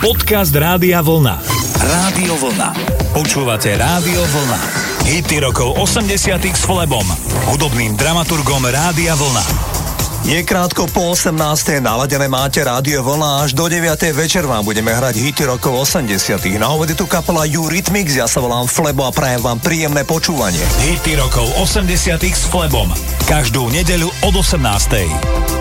Podcast Rádia Vlna. Rádio Vlna. Počúvate Rádio Vlna. Hity rokov 80 s Flebom, hudobným dramaturgom Rádia Vlna. Je krátko po 18. naladené máte rádio vlna až do 9. večer vám budeme hrať hity rokov 80. Na úvode tu kapela Eurythmics, ja sa volám Flebo a prajem vám príjemné počúvanie. Hity rokov 80 s Flebom. Každú nedeľu od 18.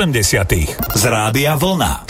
80 z Rádia Vlna.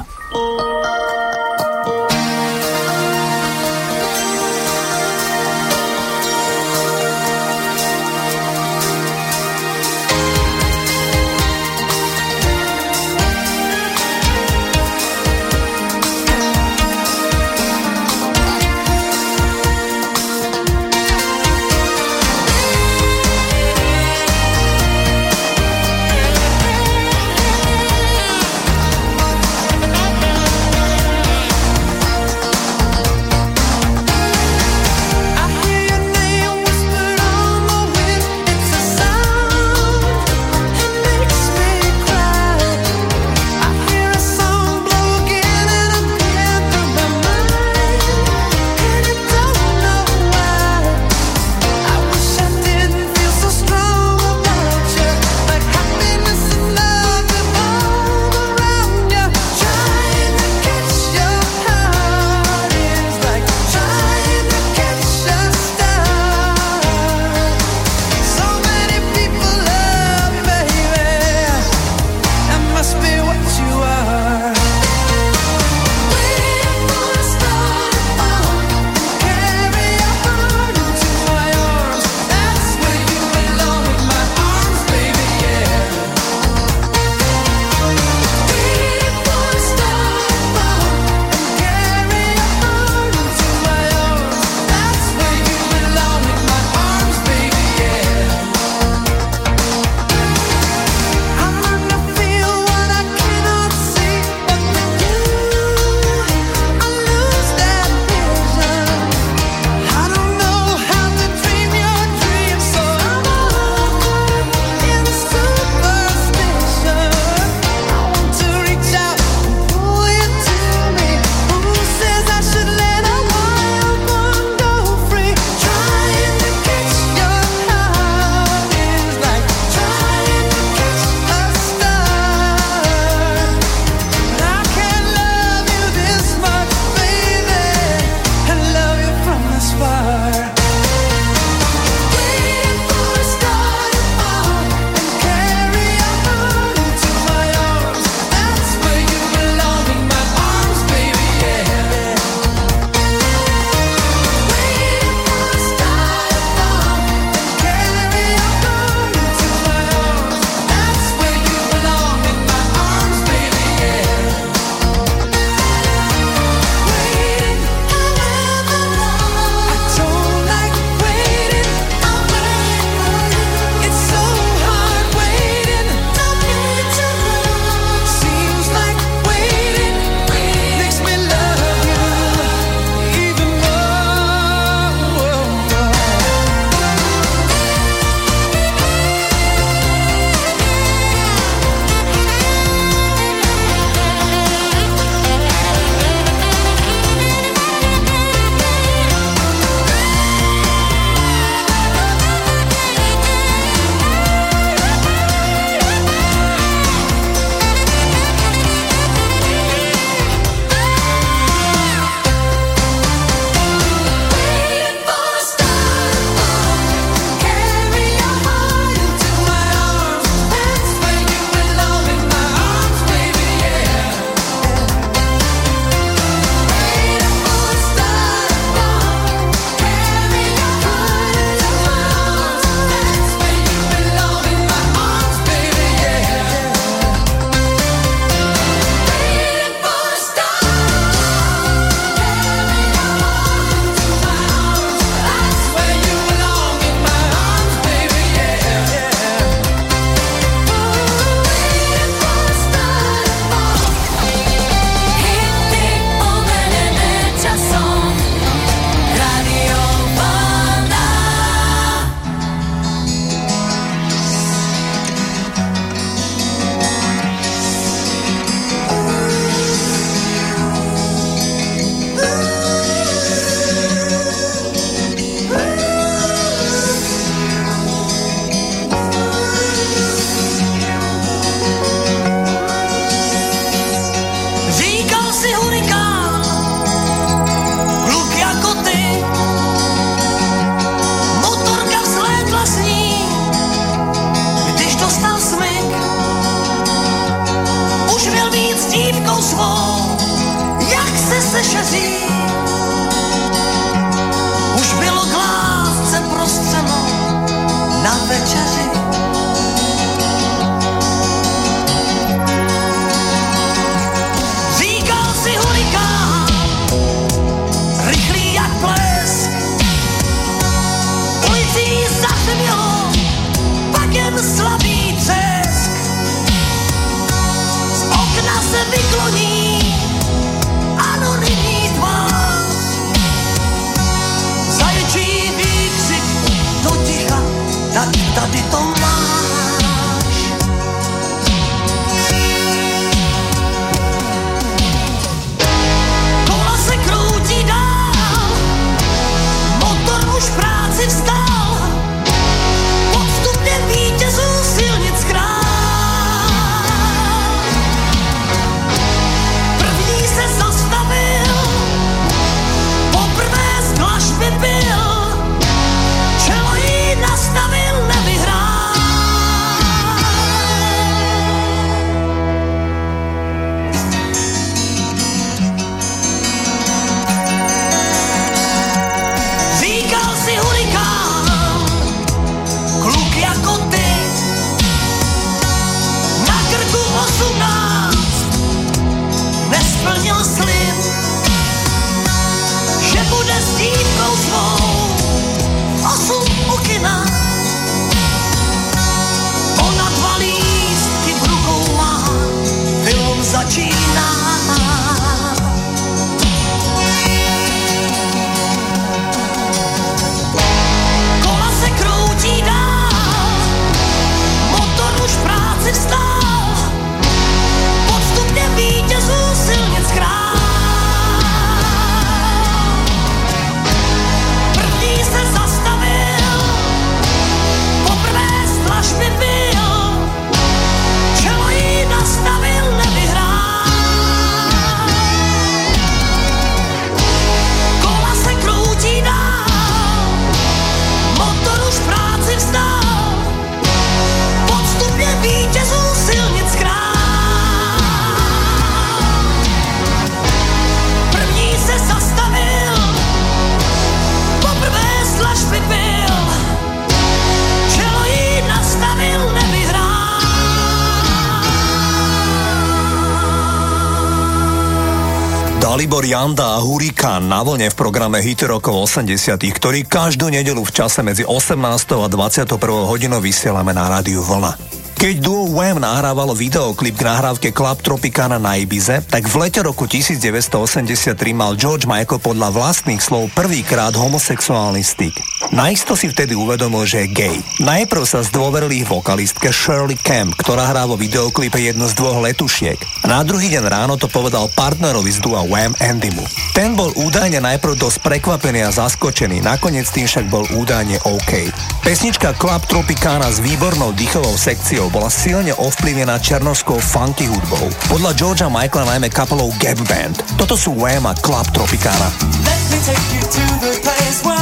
Janda a Hurikán na vlne v programe Hity rokov 80 ktorý každú nedelu v čase medzi 18. a 21. hodinou vysielame na rádiu Vlna. Keď duo Wham nahrávalo videoklip k nahrávke Club Tropicana na Ibize, tak v lete roku 1983 mal George Michael podľa vlastných slov prvýkrát homosexuálny styk. Najisto si vtedy uvedomil, že je gay. Najprv sa zdôverili ich vokalistke Shirley Camp, ktorá hrá vo videoklipe jednu z dvoch letušiek. Na druhý deň ráno to povedal partnerovi z dua Wham Andymu. Ten bol údajne najprv dosť prekvapený a zaskočený, nakoniec tým však bol údajne OK. Pesnička Club Tropicana s výbornou dýchovou sekciou bola silne ovplyvnená černovskou funky hudbou. Podľa Georgia Michaela najmä kapelou Gap Band. Toto sú Wham a Club Tropicana. Let me take you to the place where.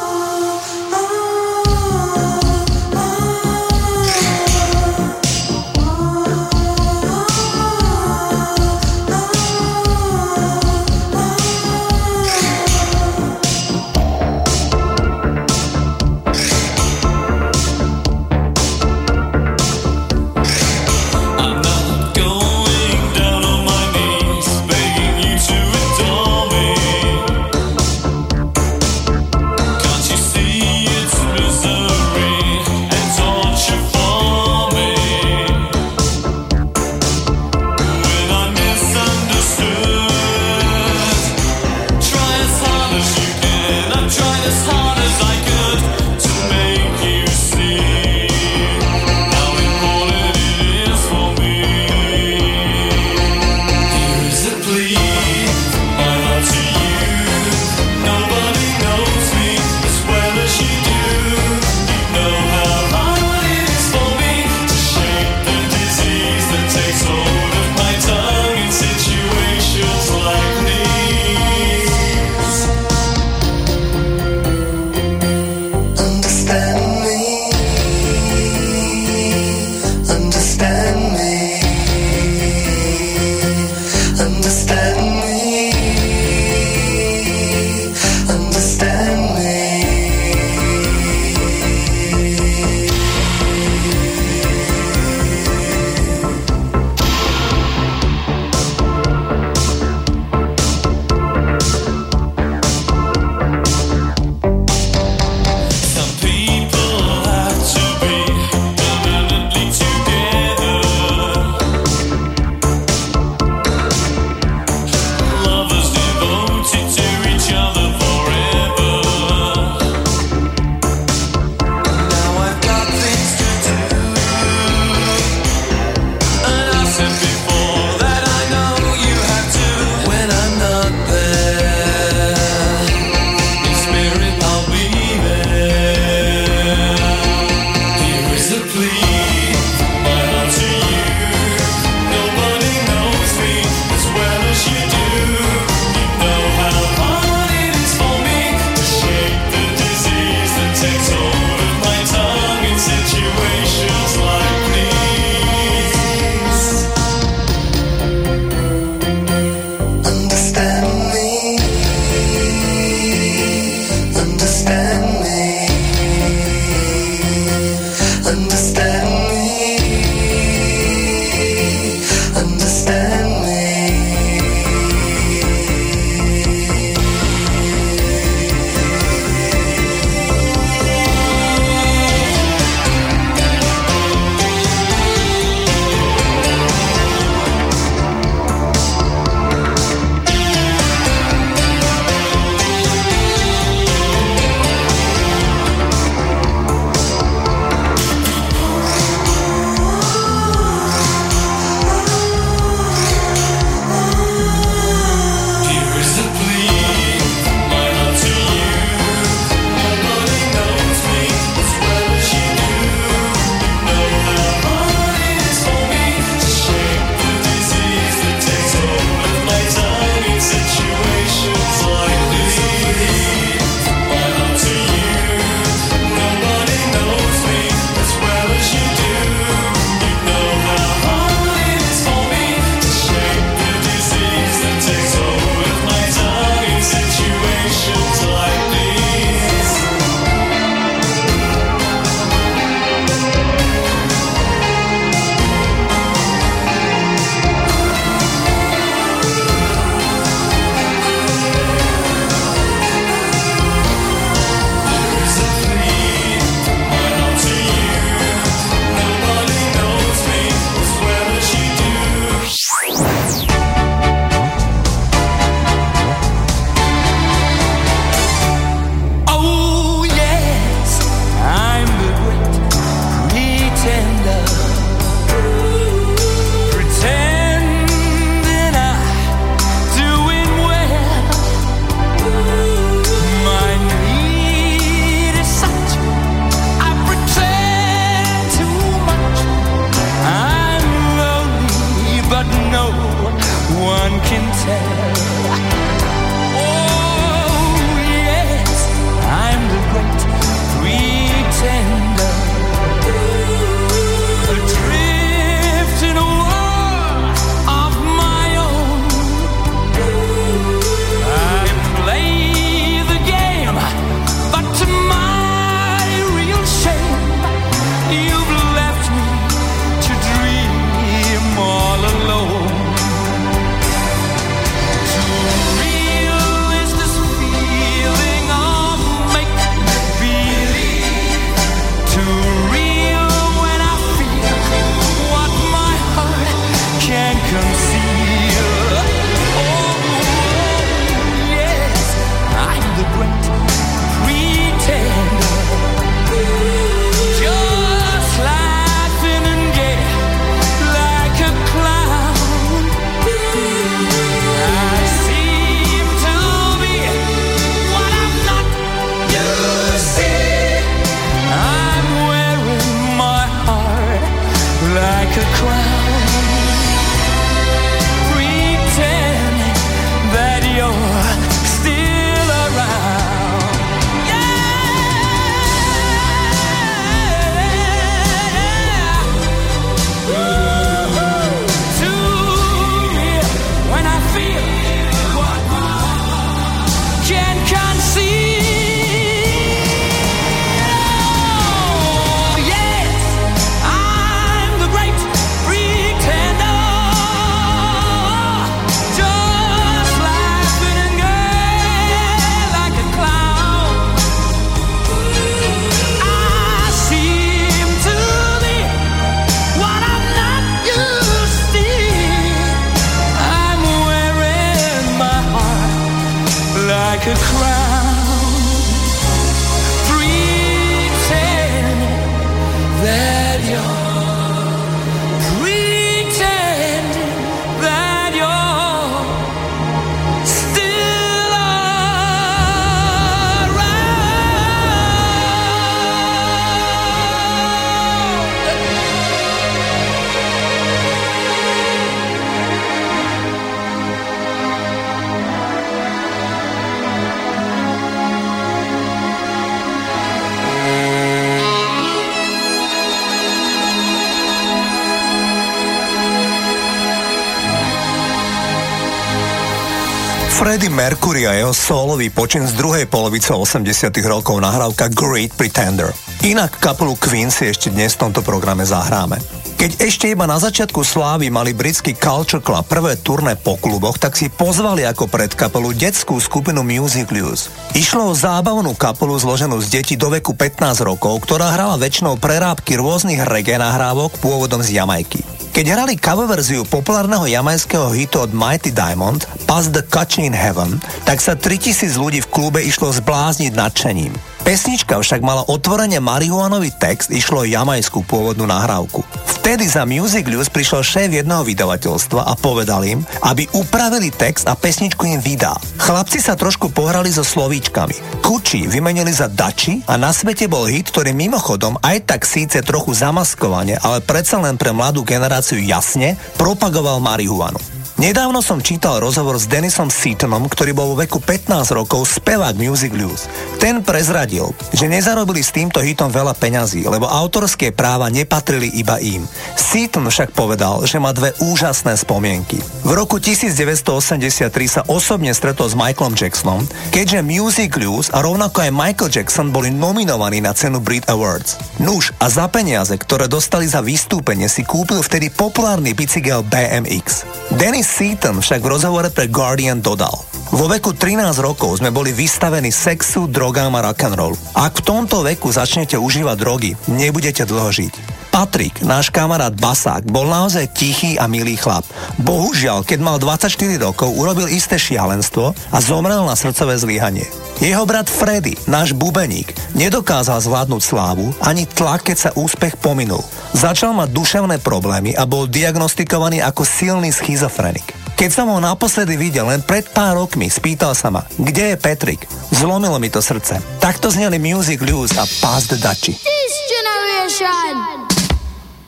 Mercury a jeho solový počin z druhej polovice 80 rokov nahrávka Great Pretender. Inak kapelu Queen si ešte dnes v tomto programe zahráme. Keď ešte iba na začiatku slávy mali britský Culture Club prvé turné po kluboch, tak si pozvali ako predkapelu detskú skupinu Music News. Išlo o zábavnú kapelu zloženú z detí do veku 15 rokov, ktorá hrala väčšinou prerábky rôznych reggae nahrávok pôvodom z Jamajky. Keď hrali cover verziu populárneho jamajského hitu od Mighty Diamond Pass the Catch in Heaven, tak sa 3000 ľudí v klube išlo zblázniť nadšením. Pesnička však mala otvorene marihuanový text, išlo o jamajskú pôvodnú nahrávku. Vtedy za Music News prišiel šéf jedného vydavateľstva a povedal im, aby upravili text a pesničku im vydá. Chlapci sa trošku pohrali so slovíčkami. Kuči vymenili za Dači a na svete bol hit, ktorý mimochodom aj tak síce trochu zamaskovane, ale predsa len pre mladú generáciu jasne propagoval marihuanu. Nedávno som čítal rozhovor s Denisom Seatonom, ktorý bol vo veku 15 rokov spevák Music Blues. Ten prezradil, že nezarobili s týmto hitom veľa peňazí, lebo autorské práva nepatrili iba im. Seaton však povedal, že má dve úžasné spomienky. V roku 1983 sa osobne stretol s Michaelom Jacksonom, keďže Music Blues a rovnako aj Michael Jackson boli nominovaní na cenu Brit Awards. Nuž a za peniaze, ktoré dostali za vystúpenie, si kúpil vtedy populárny bicykel BMX. Dennis Seaton však v rozhovore pre Guardian dodal. Vo veku 13 rokov sme boli vystavení sexu, drogám a rock'n'roll. Ak v tomto veku začnete užívať drogy, nebudete dlho žiť. Patrik, náš kamarát Basák, bol naozaj tichý a milý chlap. Bohužiaľ, keď mal 24 rokov, urobil isté šialenstvo a zomrel na srdcové zlyhanie. Jeho brat Freddy, náš bubeník, nedokázal zvládnuť slávu ani tlak, keď sa úspech pominul. Začal mať duševné problémy a bol diagnostikovaný ako silný schizofrenik. Keď som ho naposledy videl len pred pár rokmi, spýtal sa ma, kde je Patrick? Zlomilo mi to srdce. Takto zneli Music Blues a the Dutchie. This generation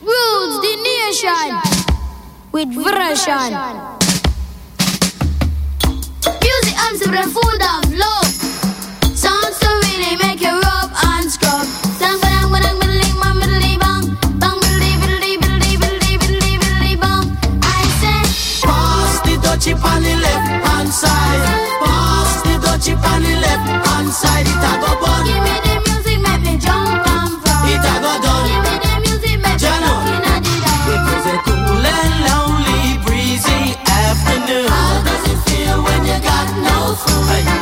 rules the nation with version. Music arms the food of love. Sounds to really make you rub and scrub. Dang dang dang middling bang middling bang bang bang. I say, pass the dutchie on the left hand side. Pass the dutchie on the left hand side. It a go bun.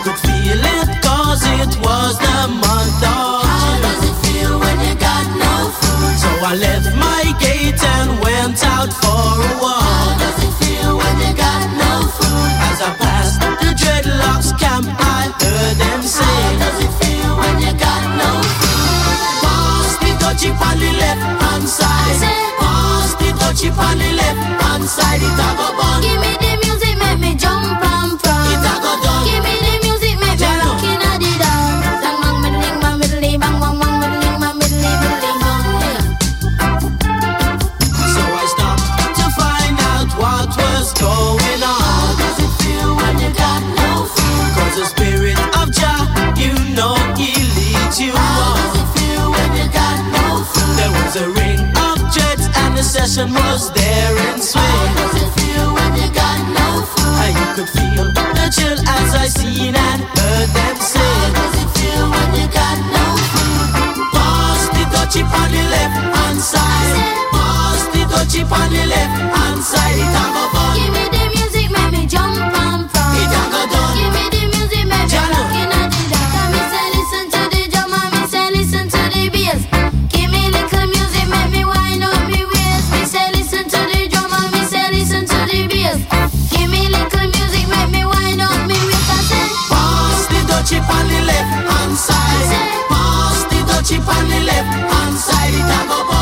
Could feel it cause it was the month of How does it feel when you got no food? So I left my gate and went out for a walk How does it feel when you got no food? As I passed the dreadlocks camp I heard them say How does it feel when you got no food? Pass the dutchie on the left hand side Pass the dutchie on the left hand side It a go bun Give me session was there in swing. How does it feel when you got no food? How you could feel the chill as I seen and heard them say. How does it feel when you got no food? Pass the dutchie on the left hand side. Pass the dutchie on the left hand side. It a fun. Give me the music, make me jump dutchie on the left hand side. Pass the dutchie on the left hand side. It go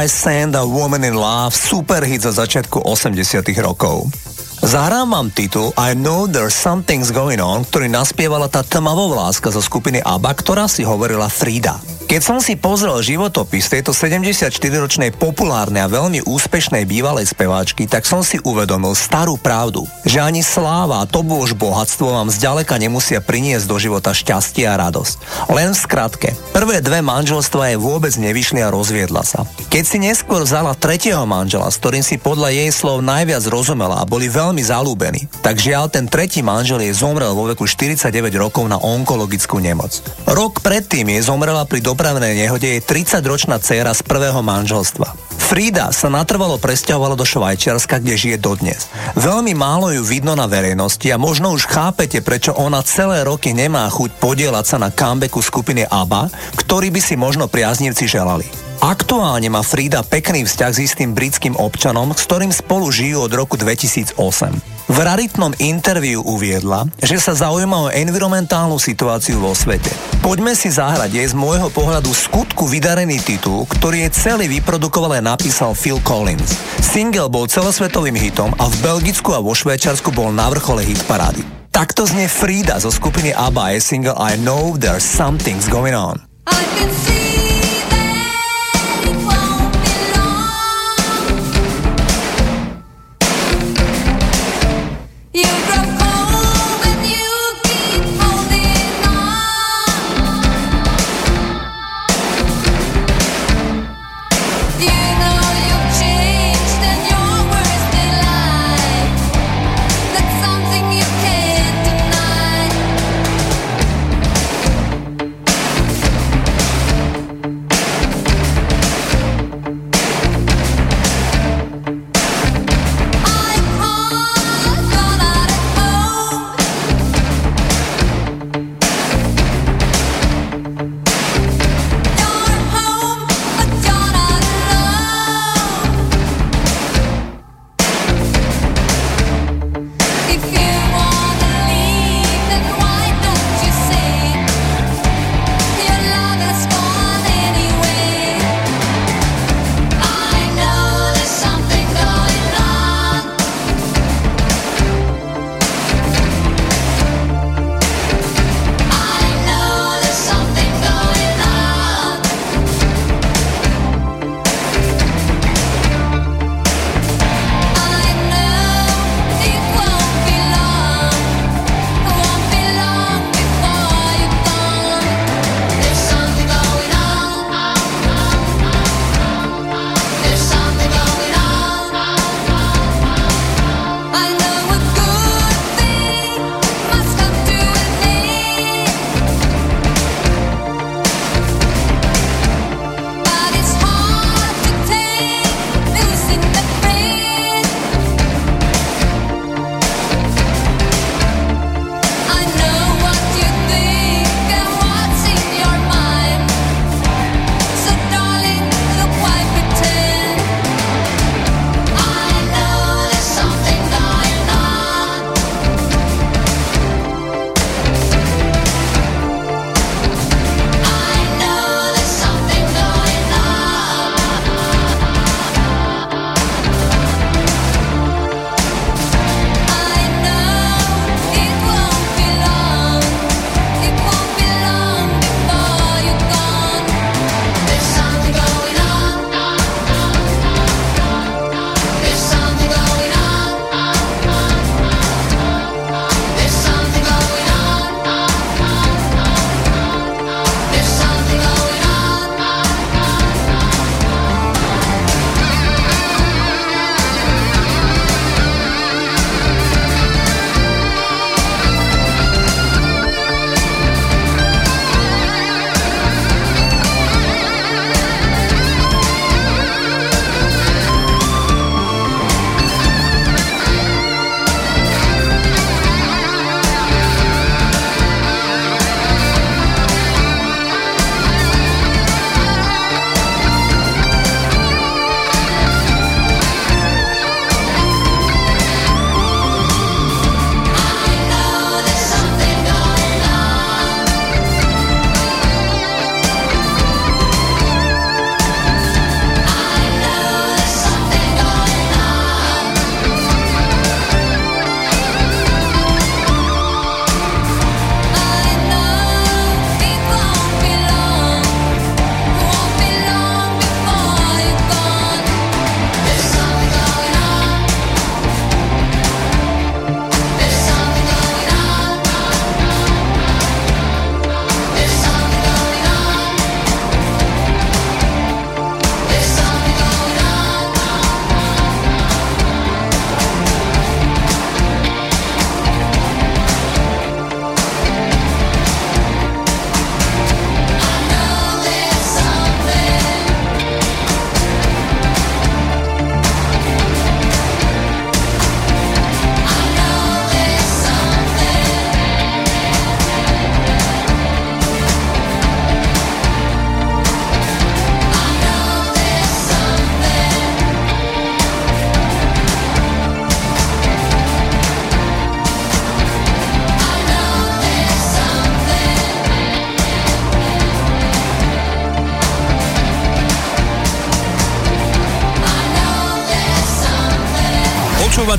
Barbara Streisand a Woman in Love, superhit zo začiatku 80 rokov. Zahrám vám titul I Know There's Something's Going On, ktorý naspievala tá tmavovláska zo skupiny ABBA, ktorá si hovorila Frida. Keď som si pozrel životopis tejto 74-ročnej populárnej a veľmi úspešnej bývalej speváčky, tak som si uvedomil starú pravdu, že ani sláva a to bož bohatstvo vám zďaleka nemusia priniesť do života šťastie a radosť. Len v skratke, prvé dve manželstva jej vôbec nevyšli a rozviedla sa. Keď si neskôr vzala tretieho manžela, s ktorým si podľa jej slov najviac rozumela a boli veľmi zalúbení, tak žiaľ ten tretí manžel jej zomrel vo veku 49 rokov na onkologickú nemoc. Rok predtým jej zomrela pri dopravnej nehode jej 30-ročná dcéra z prvého manželstva. Frida sa natrvalo presťahovala do Švajčiarska, kde žije dodnes. Veľmi málo ju vidno na verejnosti a možno už chápete, prečo ona celé roky nemá chuť podielať sa na comebacku skupiny ABBA, ktorý by si možno priaznivci želali. Aktuálne má Frida pekný vzťah s istým britským občanom, s ktorým spolu žijú od roku 2008. V raritnom interviu uviedla, že sa zaujíma o environmentálnu situáciu vo svete. Poďme si zahrať jej z môjho pohľadu skutku vydarený titul, ktorý je celý vyprodukoval napísal Phil Collins. Single bol celosvetovým hitom a v Belgicku a vo Švajčiarsku bol na vrchole hitparády. Takto znie Frida zo skupiny ABBA je single I Know There's Something's Going On.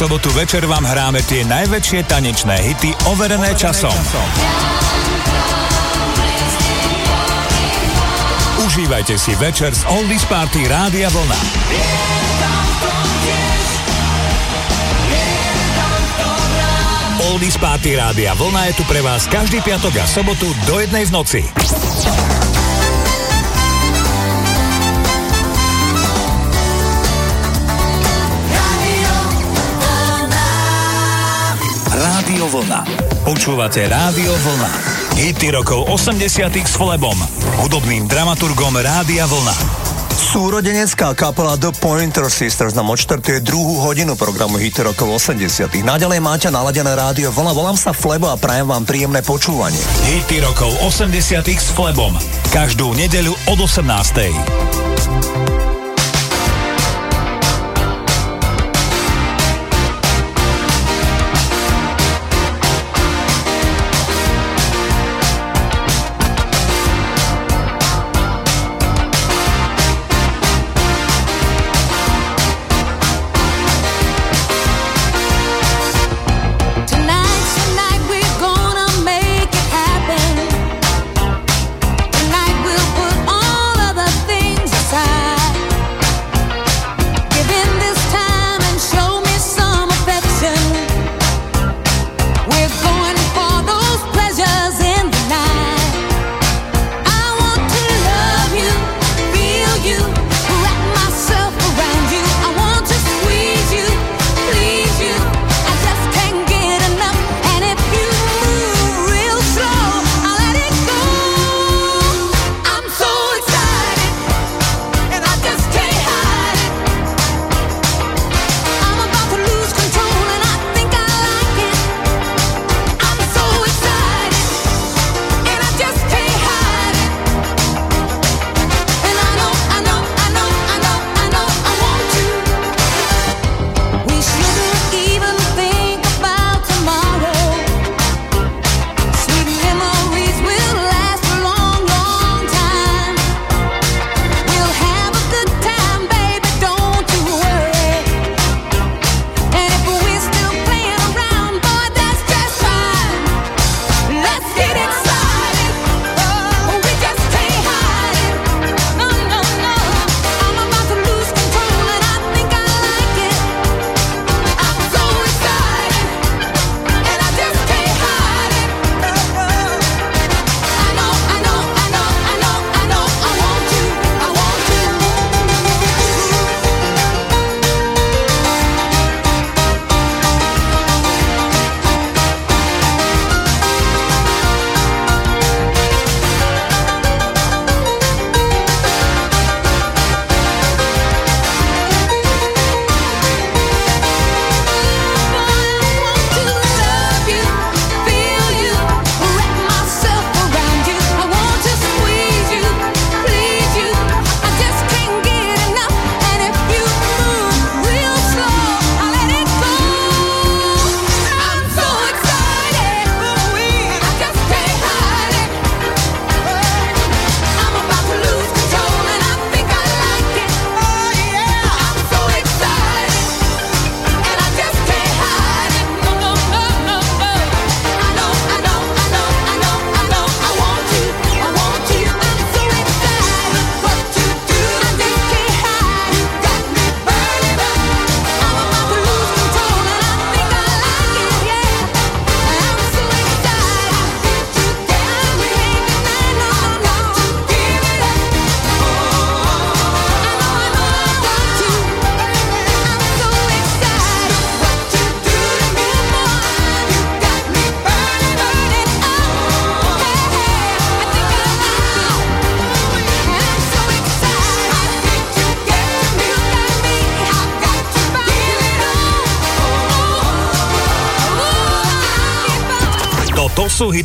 sobotu večer vám hráme tie najväčšie tanečné hity overené časom. Užívajte si večer z Oldies Party Rádia Vlna. Oldies Party Rádia Vlna je tu pre vás každý piatok a sobotu do jednej v noci. Vlna. Počúvate Rádio Vlna. Hity rokov 80 s Flebom, hudobným dramaturgom Rádia Vlna. Súrodenecká kapela The Pointer Sisters nám odštartuje druhú hodinu programu Hity rokov 80 Naďalej máte naladené rádio Vlna, volám sa Flebo a prajem vám príjemné počúvanie. Hity rokov 80 s Flebom. Každú nedeľu od 18.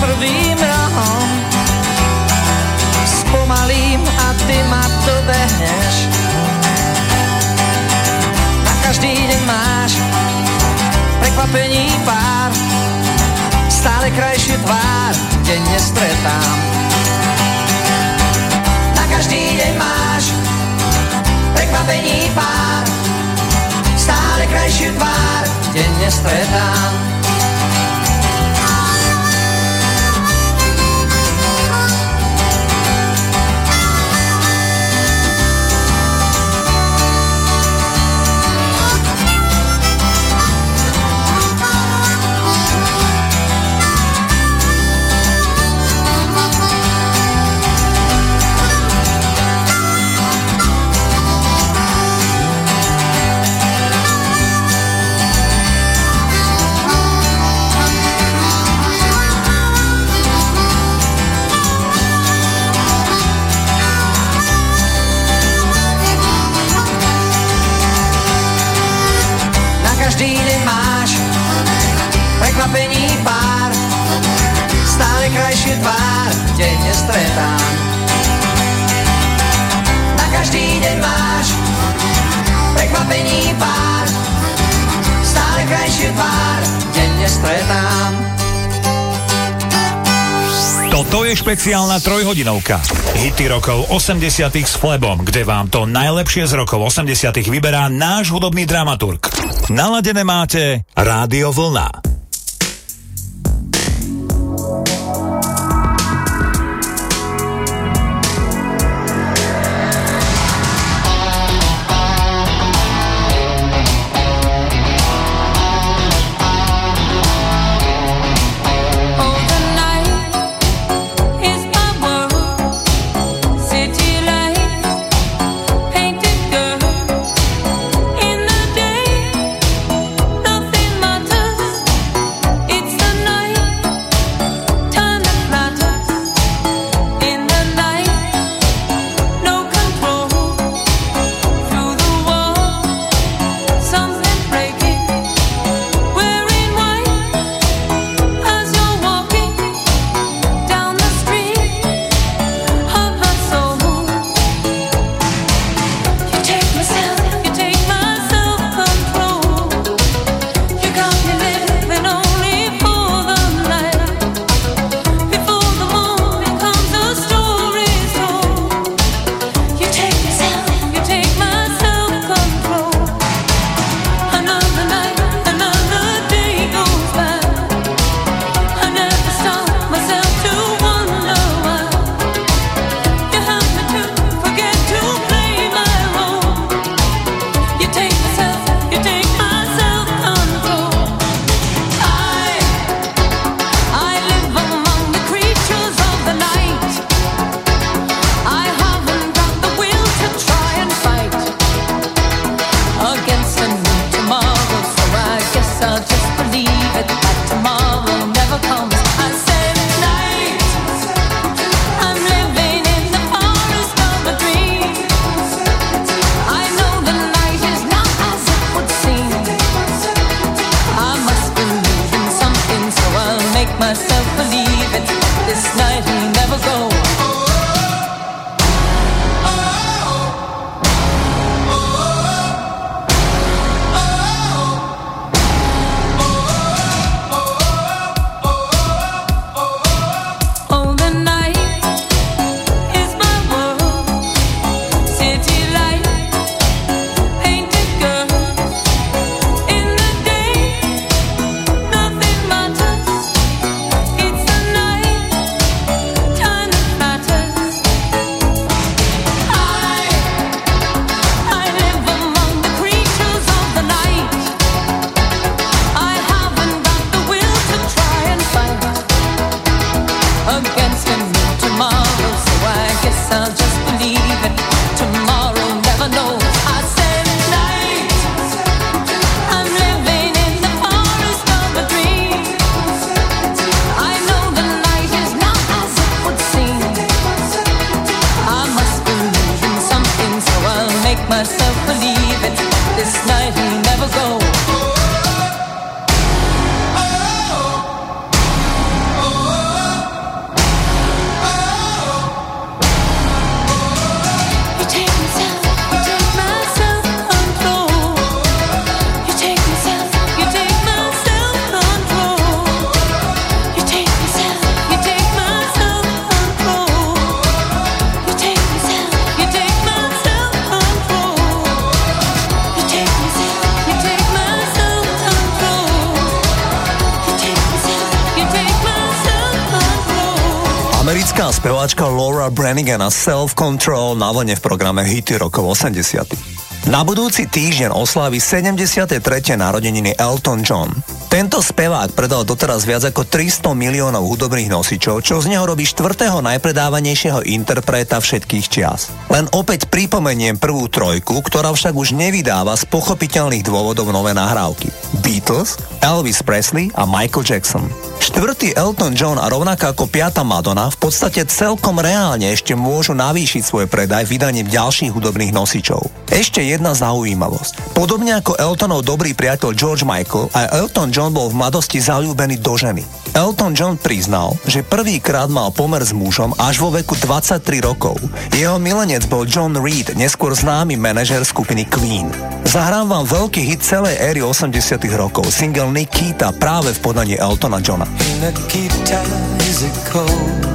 prvým rohom, spomalím a ty ma dobehneš. Na každý deň máš prekvapení pár, stále krajšiu tvár denne stretám. Na každý deň máš prekvapení pár, stále krajšiu tvár denne stretám. Denne stretám. Na každý deň máš prekvapení pár, stále krajšiu tvár denne stretám. Toto je špeciálna trojhodinovka. Hity rokov 80 s Flebom, kde vám to najlepšie z rokov 80 vyberá náš hudobný dramaturg. Naladené máte Rádio Vlna. Laura Branigan a Self Control na vlne v programe Hity rokov 80. Na budúci týždeň oslávi 73. narodeniny Elton John. Tento spevák predal doteraz viac ako 300 miliónov hudobných nosičov, čo z neho robí štvrtého najpredávanejšieho interpreta všetkých čias. Len opäť pripomeniem prvú trojku, ktorá však už nevydáva z pochopiteľných dôvodov nové nahrávky. Beatles, Elvis Presley a Michael Jackson. Štvrtý Elton John a rovnako ako piata Madonna v podstate celkom reálne ešte môžu navýšiť svoj predaj vydaním ďalších hudobných nosičov. Ešte jedna zaujímavosť. Podobne ako Eltonov dobrý priateľ George Michael, aj Elton John bol v mladosti zalúbený do ženy. Elton John priznal, že prvýkrát mal pomer s mužom až vo veku 23 rokov. Jeho milenec bol John Reed, neskôr známy manažer skupiny Queen. Zahrám vám veľký hit celej éry 80 rokov, single Nikita práve v podaní Eltona Johna. Nikita, is it cold?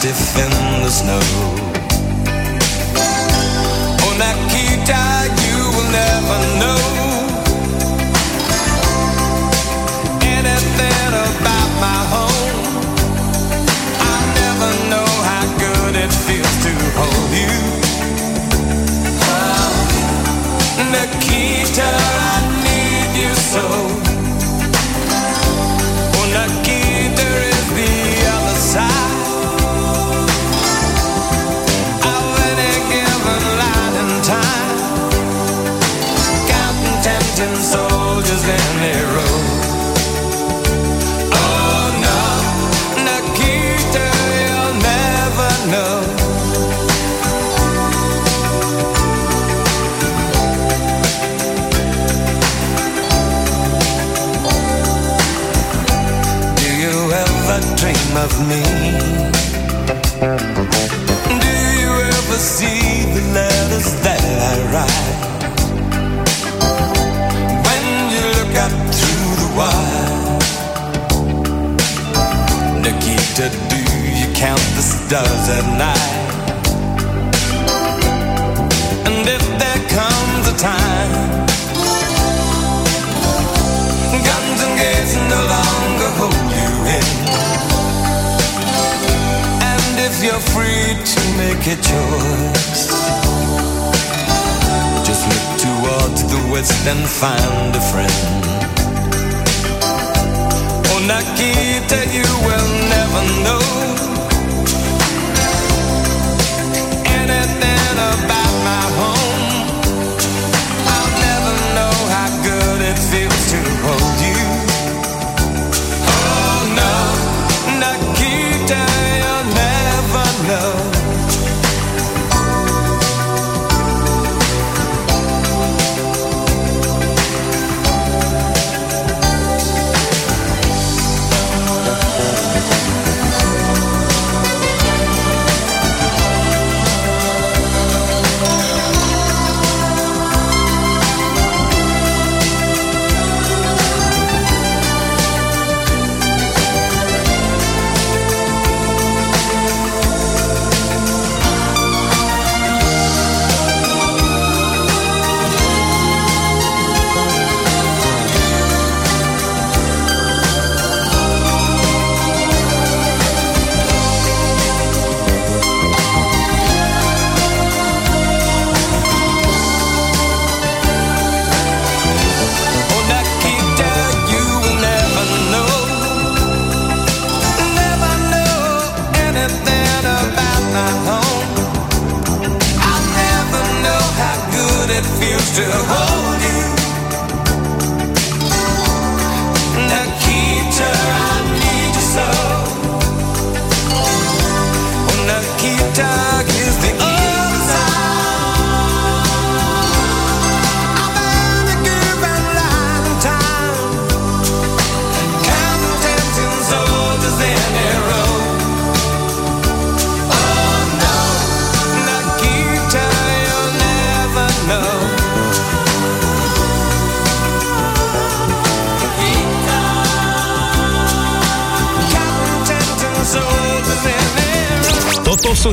Captive in the snow Oh, Nikita, you will never know Anything about my home I never know how good it feels to hold you. Oh, Nikita, I need you so. Me? Do you ever see the letters that I write? When you look up through the wire Nikita, do you count the stars at night? And if there comes a time You're free to make a choice. Just look towards the west and find a friend. Oh, Nikita, you will never know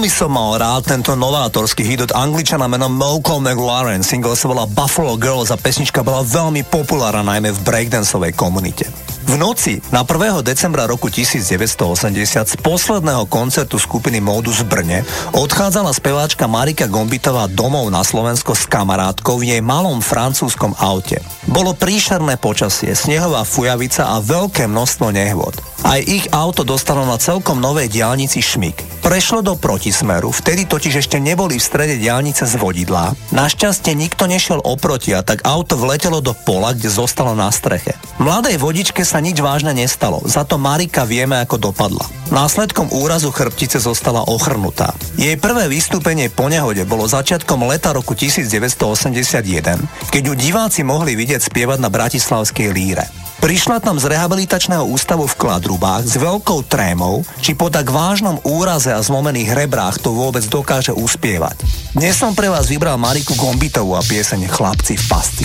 Veľmi som mal rád tento novátorský hit od angličana menom Malcolm McLaren. Single sa volá Buffalo Girls a pesnička bola veľmi populárna najmä v breakdanceovej komunite. V noci na 1. decembra roku 1980 z posledného koncertu skupiny Modus v Brne odchádzala speváčka Marika Gombitová domov na Slovensko s kamarátkou v jej malom francúzskom aute. Bolo príšerné počasie, snehová fujavica a veľké množstvo nehôd. Aj ich auto dostalo na celkom novej diálnici Šmik. Prešlo do protismeru, vtedy totiž ešte neboli v strede diálnice z vodidla. Našťastie nikto nešiel oproti a tak auto vletelo do pola, kde zostalo na streche. Mladej vodičke sa nič vážne nestalo, za to Marika vieme ako dopadla. Následkom úrazu chrbtice zostala ochrnutá. Jej prvé vystúpenie po nehode bolo začiatkom leta roku 1981, keď ju diváci mohli vidieť spievať na Bratislavskej líre. Prišla tam z rehabilitačného ústavu v Kladrubách s veľkou trémou, či po tak vážnom úraze a zlomených rebrách to vôbec dokáže uspievať. Dnes som pre vás vybral Mariku Gombitovú a pieseň Chlapci v pasti.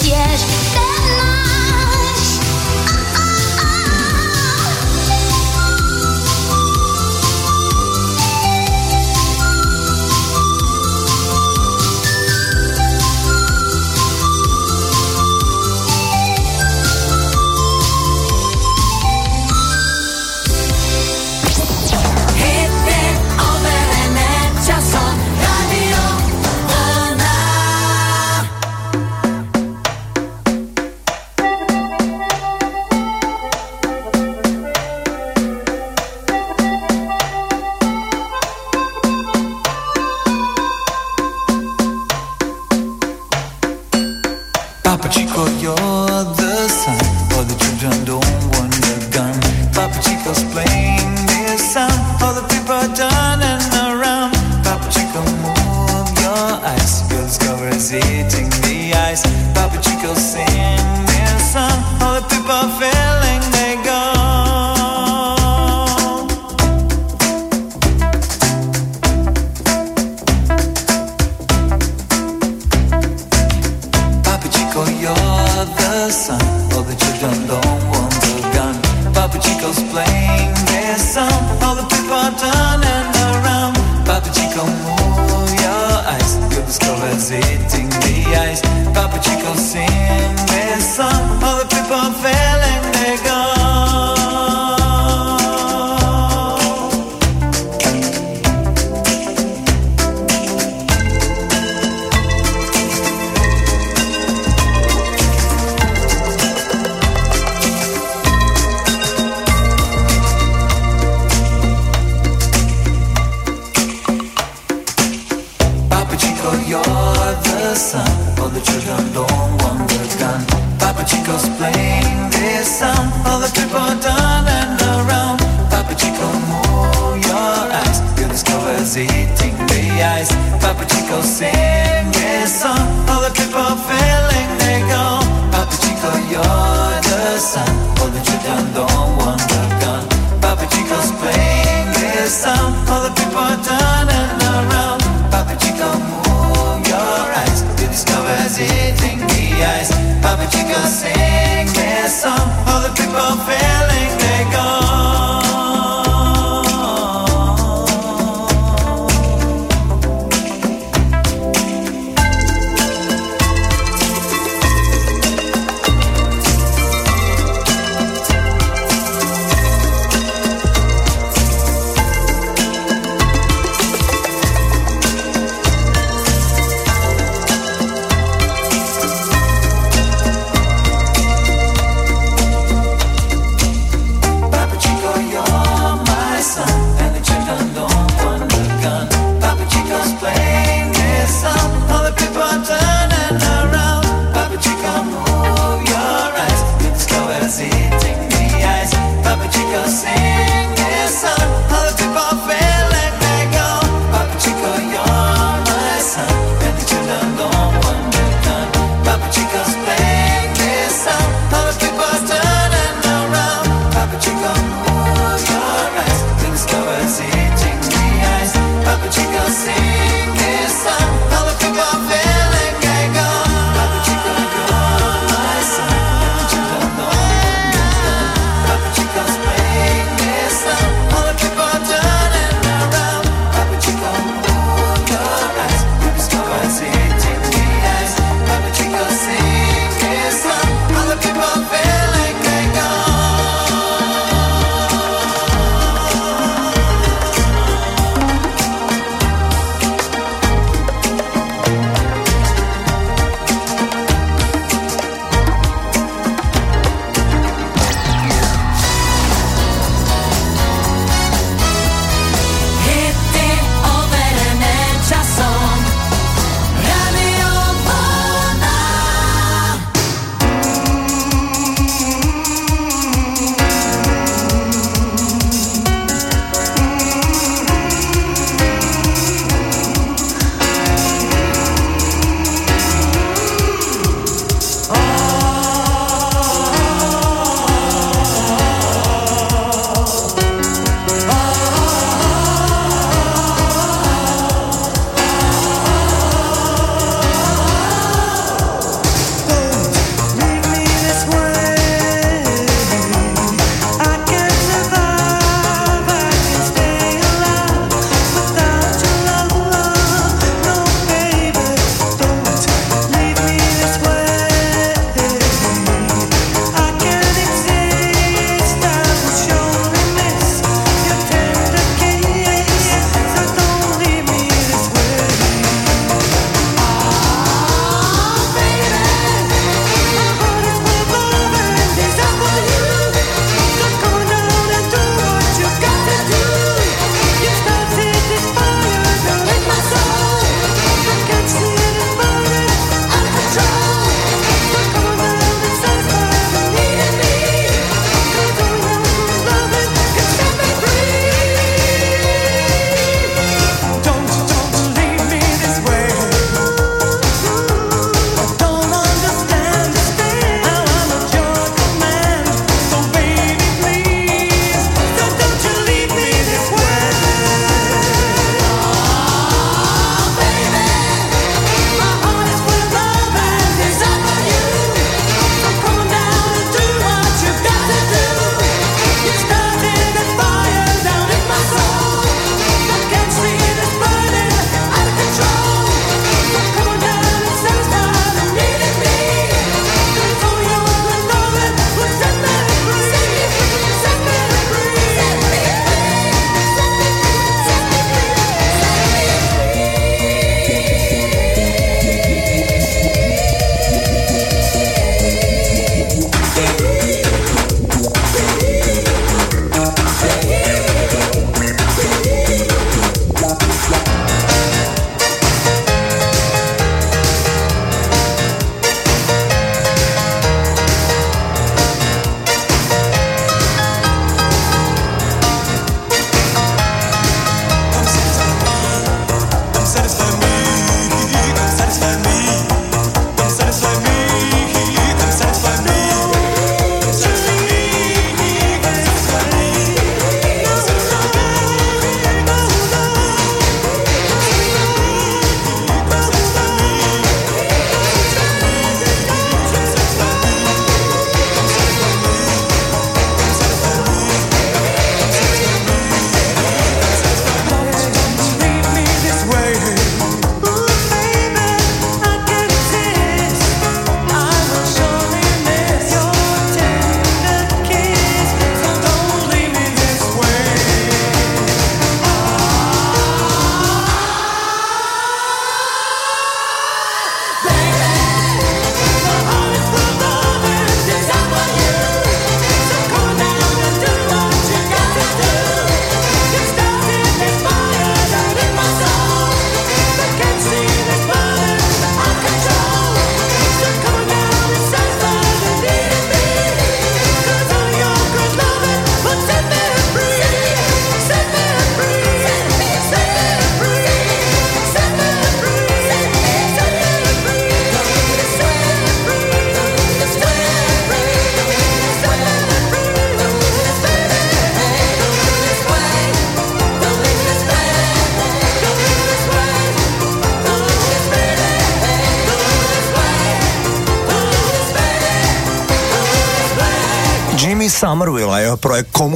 Yes.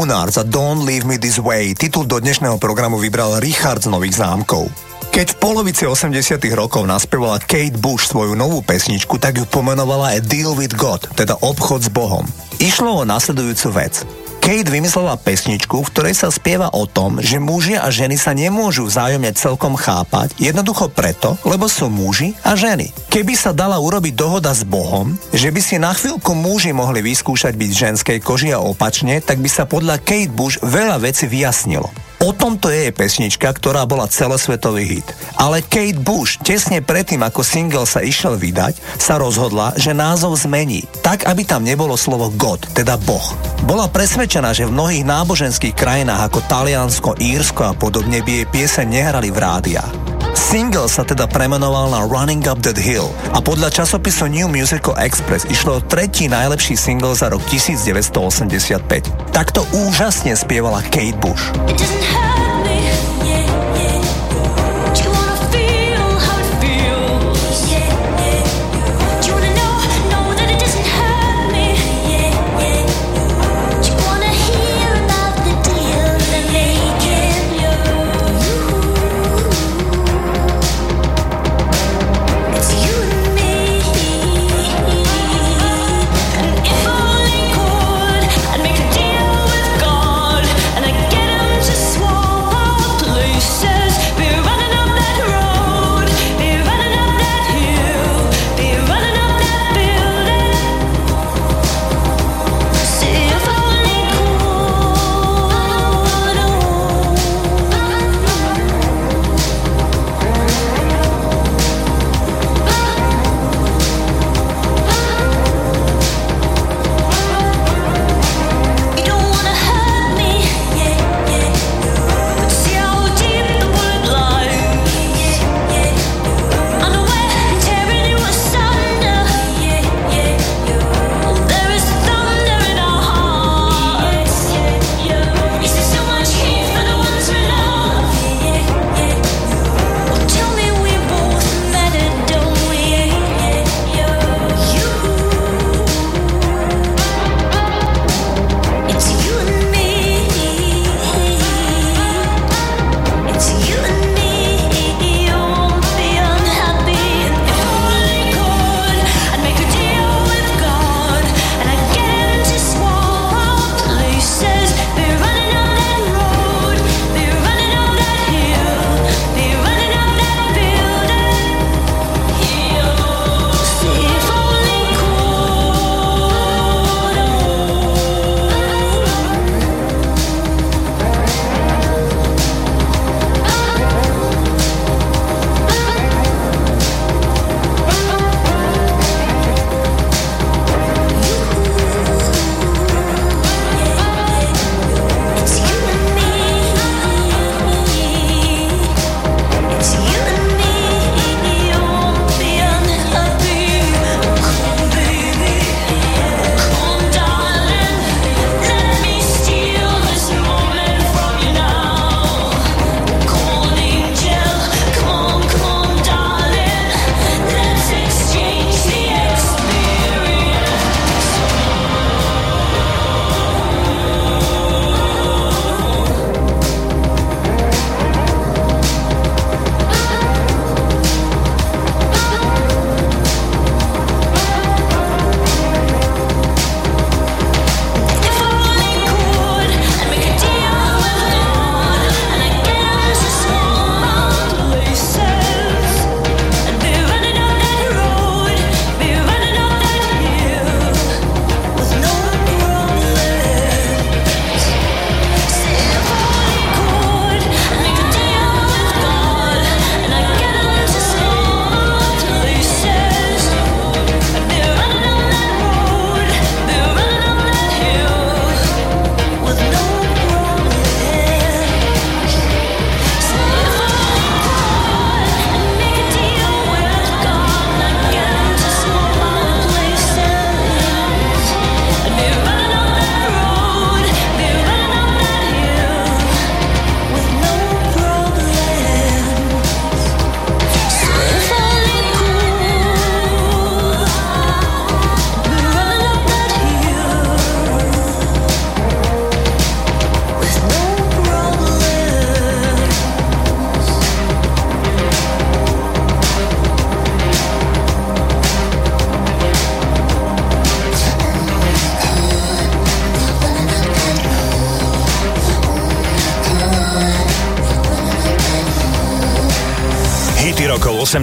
Komunár za Don't Leave Me This Way titul do dnešného programu vybral Richard z Nových zámkov. Keď v polovici 80 rokov naspievala Kate Bush svoju novú pesničku, tak ju pomenovala A Deal with God, teda obchod s Bohom. Išlo o nasledujúcu vec. Kate vymyslela pesničku, v ktorej sa spieva o tom, že muži a ženy sa nemôžu vzájomne celkom chápať, jednoducho preto, lebo sú muži a ženy. Keby sa dala urobiť dohoda s Bohom, že by si na chvíľku muži mohli vyskúšať byť ženskej koži a opačne, tak by sa podľa Kate Bush veľa vecí vyjasnilo. O tomto je jej pesnička, ktorá bola celosvetový hit. Ale Kate Bush, tesne predtým, ako single sa išiel vydať, sa rozhodla, že názov zmení, tak aby tam nebolo slovo God, teda Boh. Bola presvedčená, že v mnohých náboženských krajinách ako Taliansko, Írsko a podobne by jej pieseň nehrali v rádiách. Single sa teda premenoval na Running Up That Hill a podľa časopisu New Musical Express išlo o tretí najlepší single za rok 1985. Takto úžasne spievala Kate Bush. It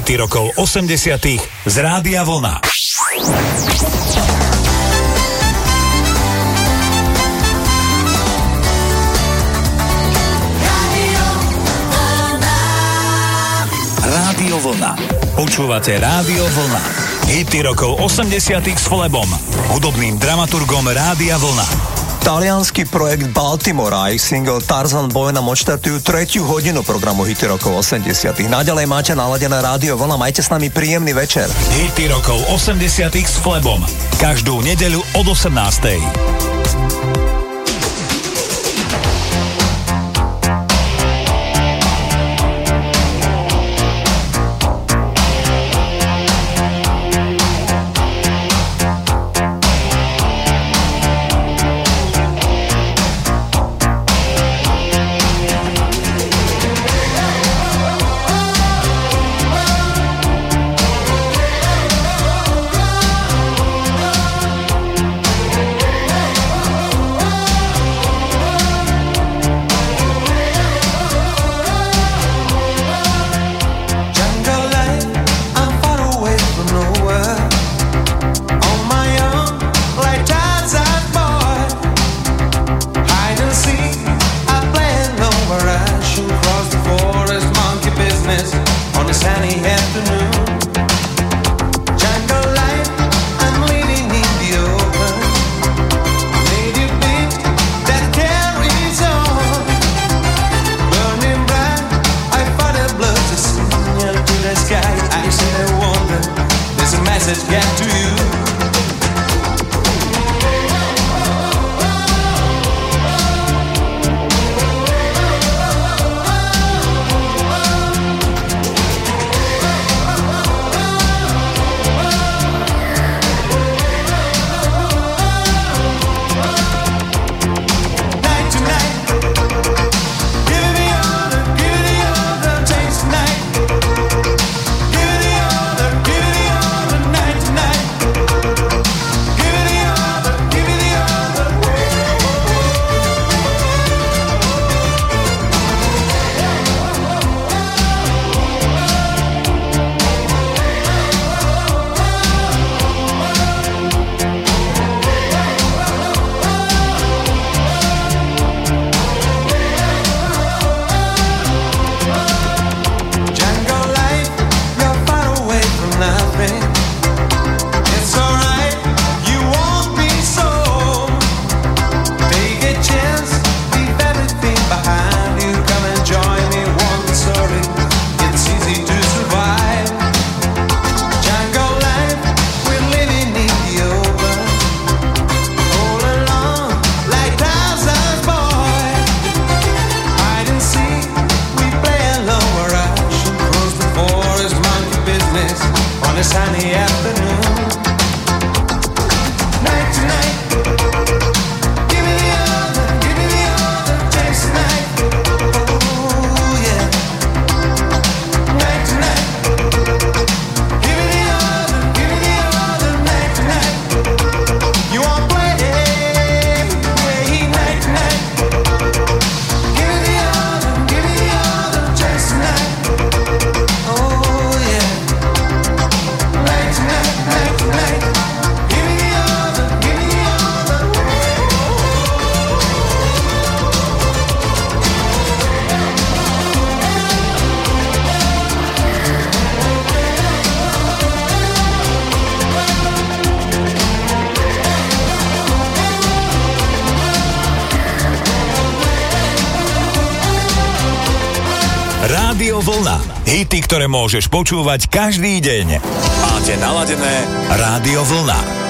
hity rokov 80 z Rádia Vlna. Rádio Vlna. Počúvate Rádio Vlna. Hity rokov 80 s Flebom, hudobným dramaturgom Rádia Vlna. Talianský projekt Baltimore a ich single Tarzan Boy nám odštartujú tretiu hodinu programu Hity rokov 80. Naďalej máte naladené rádio Vlna, majte s nami príjemný večer. Hity rokov 80. s Flebom. Každú nedeľu od 18. Hity, ktoré môžeš počúvať každý deň. Máte naladené Rádio Vlna.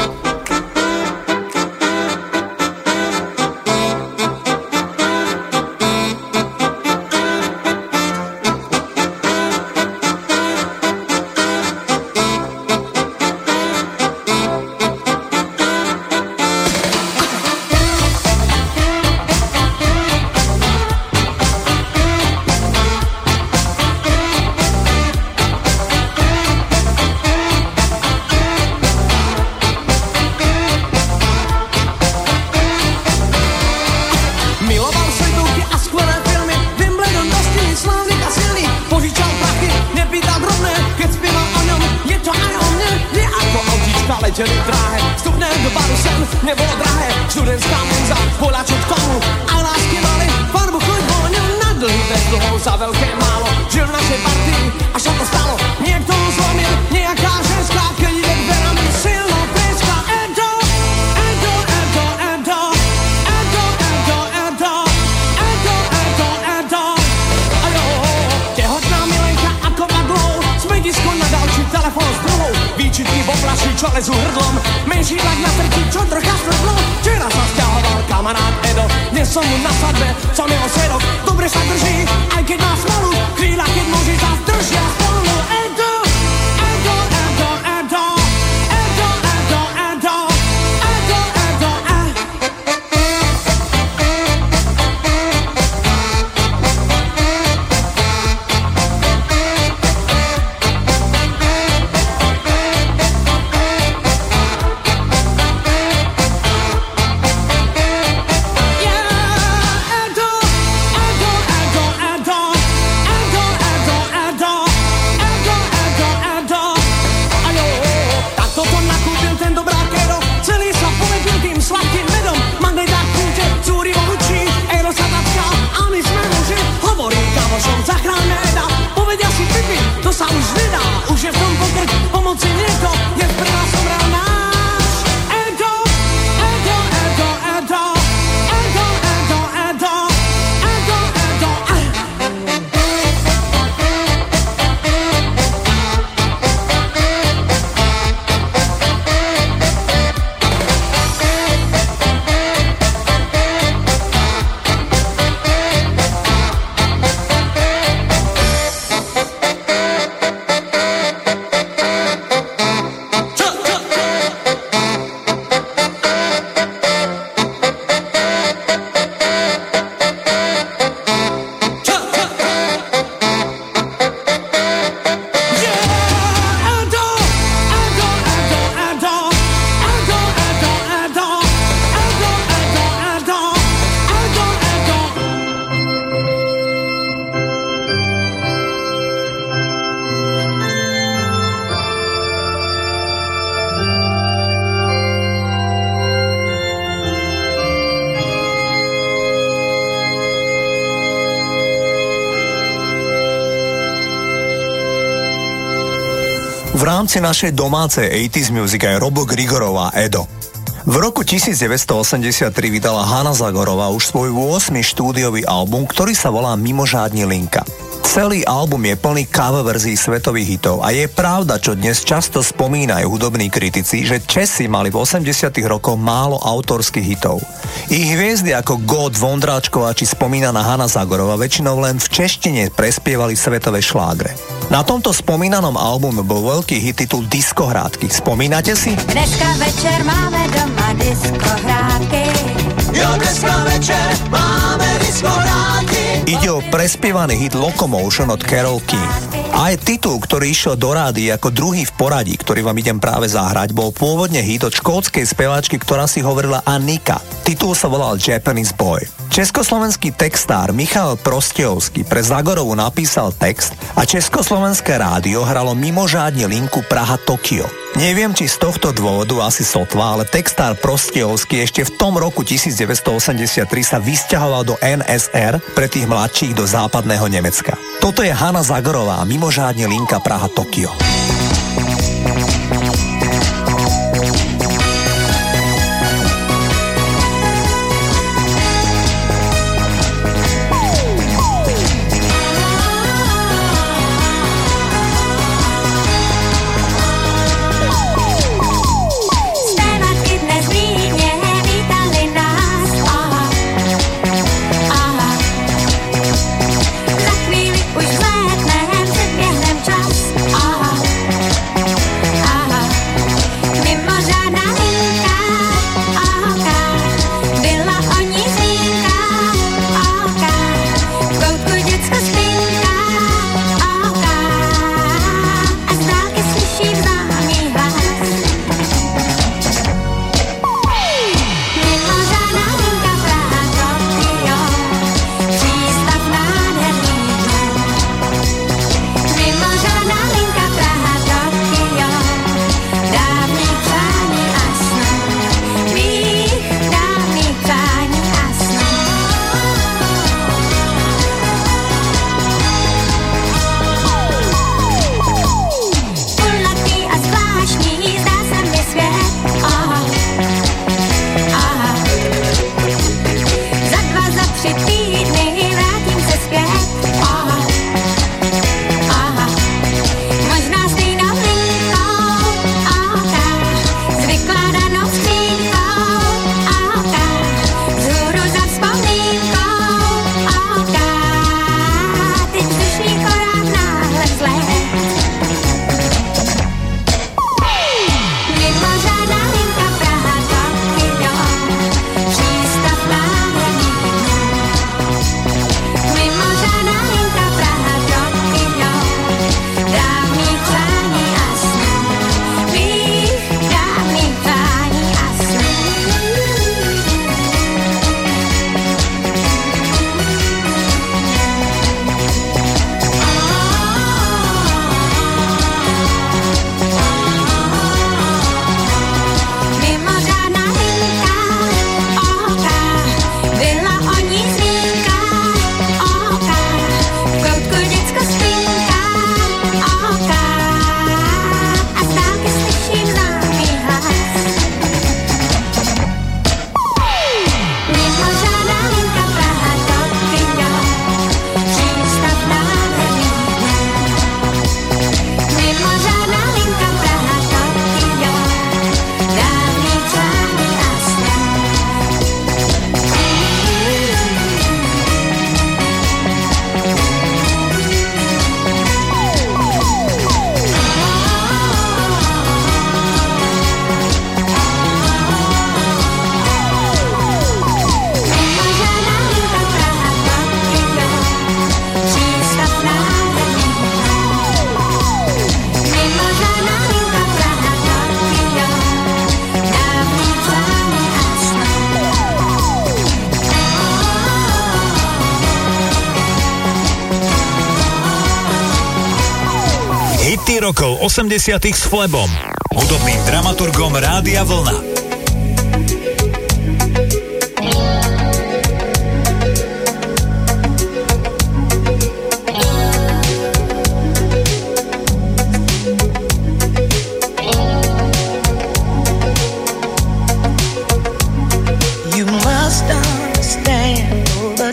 Rámci našej domácej 80s music aj Robo Grigorová Edo. V roku 1983 vydala Hanna Zagorová už svoj 8. štúdiový album, ktorý sa volá Mimožádne linka. Celý album je plný cover verzií svetových hitov a je pravda, čo dnes často spomínajú hudobní kritici, že Česi mali v 80 rokoch málo autorských hitov. Ich hviezdy ako God Vondráčková či spomínaná Hanna Zagorova väčšinou len v češtine prespievali svetové šlágre. Na tomto spomínanom albume bol veľký hit titul Diskohrádky. Spomínate si? Dneska večer máme doma diskohrádky. Jo, dneska večer máme diskohrádky. Ide o prespievaný hit Locomotion od Carol King. Aj titul, ktorý išiel do rády ako druhý v poradí, ktorý vám idem práve zahrať, bol pôvodne hit od škótskej speváčky, ktorá si hovorila Anika. Titul sa volal Japanese Boy. Československý textár Michal Prostejovský pre Zagorovu napísal text a Československé rádio hralo mimožádne linku Praha-Tokio. Neviem, či z tohto dôvodu asi sotva, ale textár Prostejovský ešte v tom roku 1983 sa vysťahoval do NSR pre tých mladších do západného Nemecka. Toto je Hanna Zagorová, mimožádne linka Praha-Tokio. rokov 80 s Flebom, hudobným dramaturgom Rádia Vlna.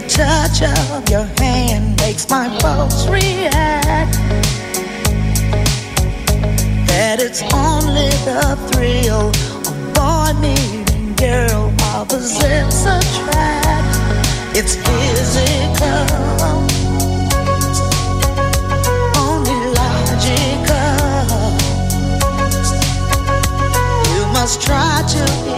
touch of your hand makes my pulse real. It's only the thrill of boy meeting girl opposites attract. It's physical. Only logical. You must try to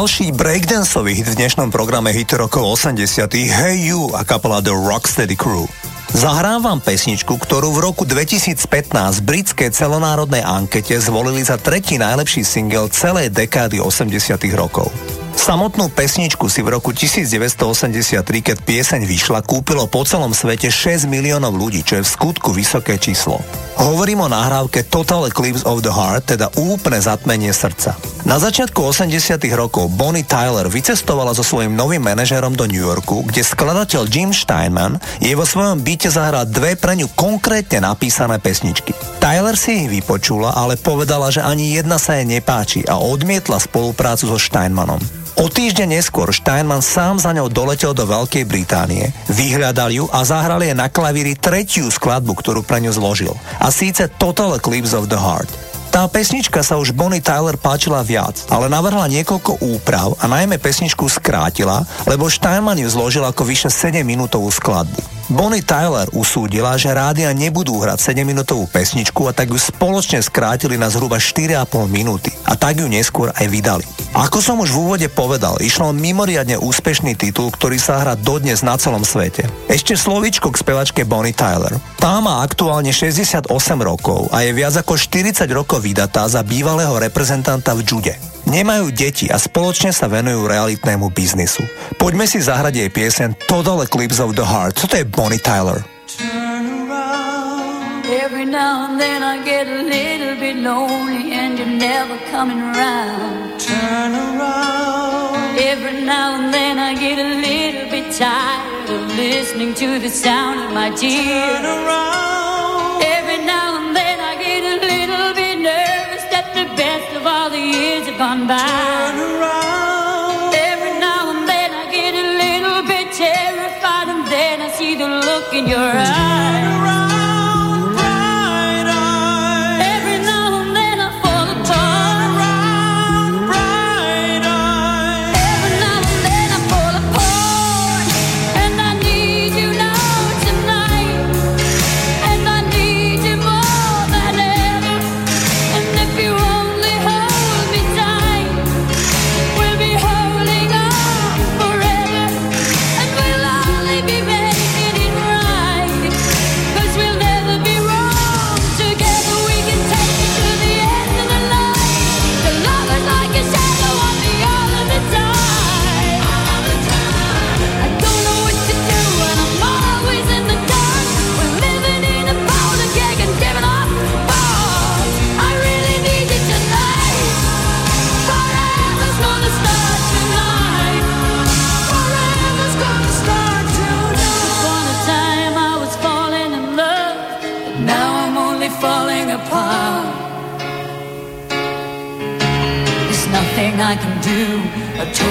Ďalší breakdanceový hit v dnešnom programe hit rokov 80 Hey You a kapela The Rocksteady Crew. Zahrám vám pesničku, ktorú v roku 2015 v britskej celonárodnej ankete zvolili za tretí najlepší single celej dekády 80 rokov. Samotnú pesničku si v roku 1983, keď pieseň vyšla, kúpilo po celom svete 6 miliónov ľudí, čo je v skutku vysoké číslo. Hovorím o nahrávke Total Eclipse of the Heart, teda úplné zatmenie srdca. Na začiatku 80 rokov Bonnie Tyler vycestovala so svojím novým manažérom do New Yorku, kde skladateľ Jim Steinman jej vo svojom byte zahral dve pre ňu konkrétne napísané pesničky. Tyler si ich vypočula, ale povedala, že ani jedna sa jej nepáči a odmietla spoluprácu so Steinmanom. O týždeň neskôr Steinman sám za ňou doletel do Veľkej Británie, vyhľadal ju a zahral jej na klavíri tretiu skladbu, ktorú pre ňu zložil. A síce Total Eclipse of the Heart. Tá pesnička sa už Bonnie Tyler páčila viac, ale navrhla niekoľko úprav a najmä pesničku skrátila, lebo Steinman ju zložil ako vyše 7-minútovú skladbu. Bonnie Tyler usúdila, že rádia nebudú hrať 7-minútovú pesničku a tak ju spoločne skrátili na zhruba 4,5 minúty a tak ju neskôr aj vydali. Ako som už v úvode povedal, išlo o mimoriadne úspešný titul, ktorý sa hrá dodnes na celom svete. Ešte slovíčko k spevačke Bonnie Tyler. Tá má aktuálne 68 rokov a je viac ako 40 rokov vydatá za bývalého reprezentanta v jude. Nemajú deti a spoločne sa venujú realitnému biznisu. Poďme si zahrať jej piesen Total Eclipse of the Heart. Co to je Bonnie Tyler? Every now and then I get a little bit lonely and you're never coming around. Turn around. Every now and then I get a little bit tired of listening to the sound of my tears. Turn around. Gone by. Turn around. Every now and then I get a little bit terrified and then I see the look in your eyes.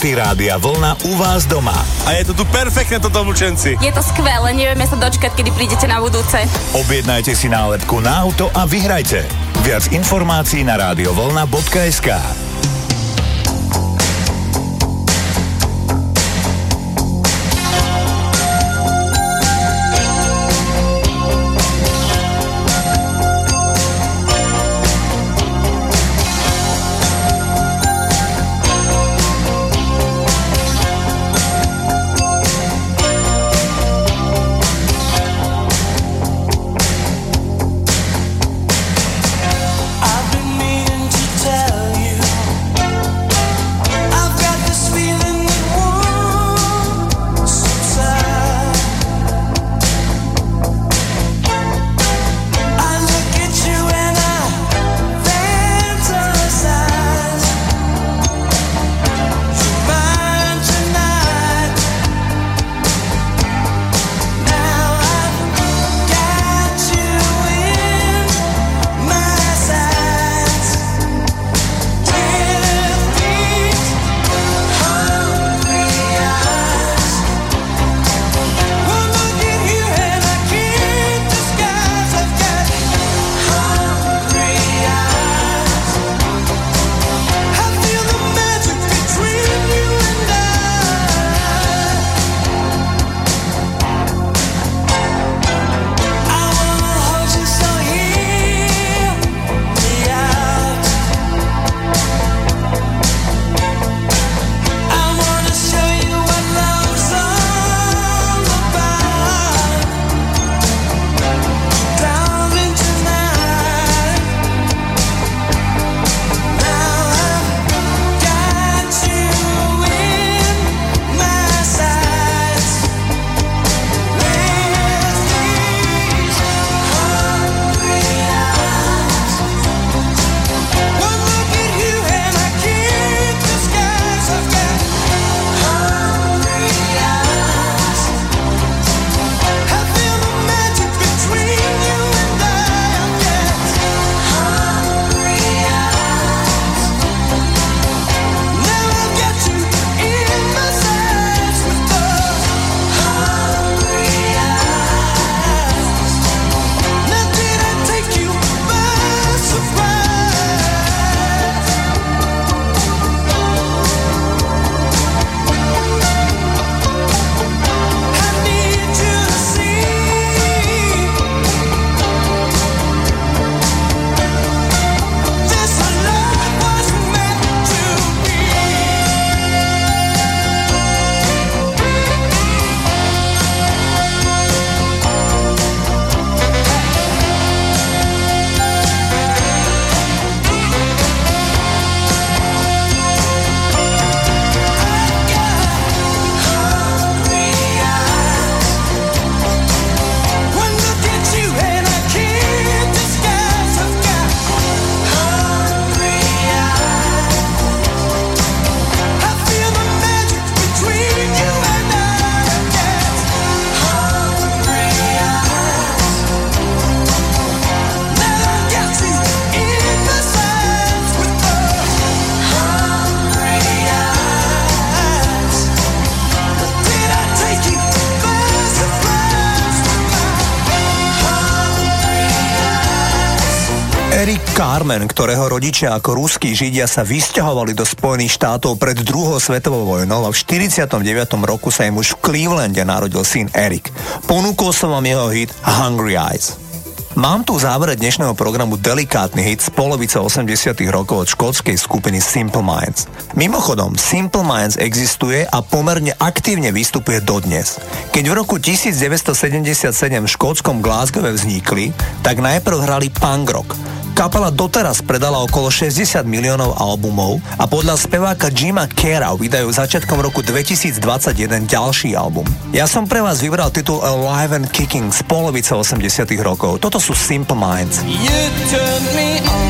Party Rádia Vlna u vás doma. A je to tu perfektné toto vlčenci. Je to skvelé, nevieme sa dočkať, kedy prídete na budúce. Objednajte si nálepku na auto a vyhrajte. Viac informácií na radiovolna.sk Eric Carmen, ktorého rodičia ako ruskí židia sa vysťahovali do Spojených štátov pred druhou svetovou vojnou a v 49. roku sa im už v Clevelande narodil syn Eric. Ponúkol som vám jeho hit Hungry Eyes. Mám tu závere dnešného programu delikátny hit z polovice 80 rokov od škótskej skupiny Simple Minds. Mimochodom, Simple Minds existuje a pomerne aktívne vystupuje dodnes. Keď v roku 1977 v škótskom Glasgowe vznikli, tak najprv hrali punk rock. Kapela doteraz predala okolo 60 miliónov albumov a podľa speváka Jima Kera vydajú začiatkom roku 2021 ďalší album. Ja som pre vás vybral titul Alive and Kicking z polovice 80 rokov. Toto sú Simple Minds. You turned me on.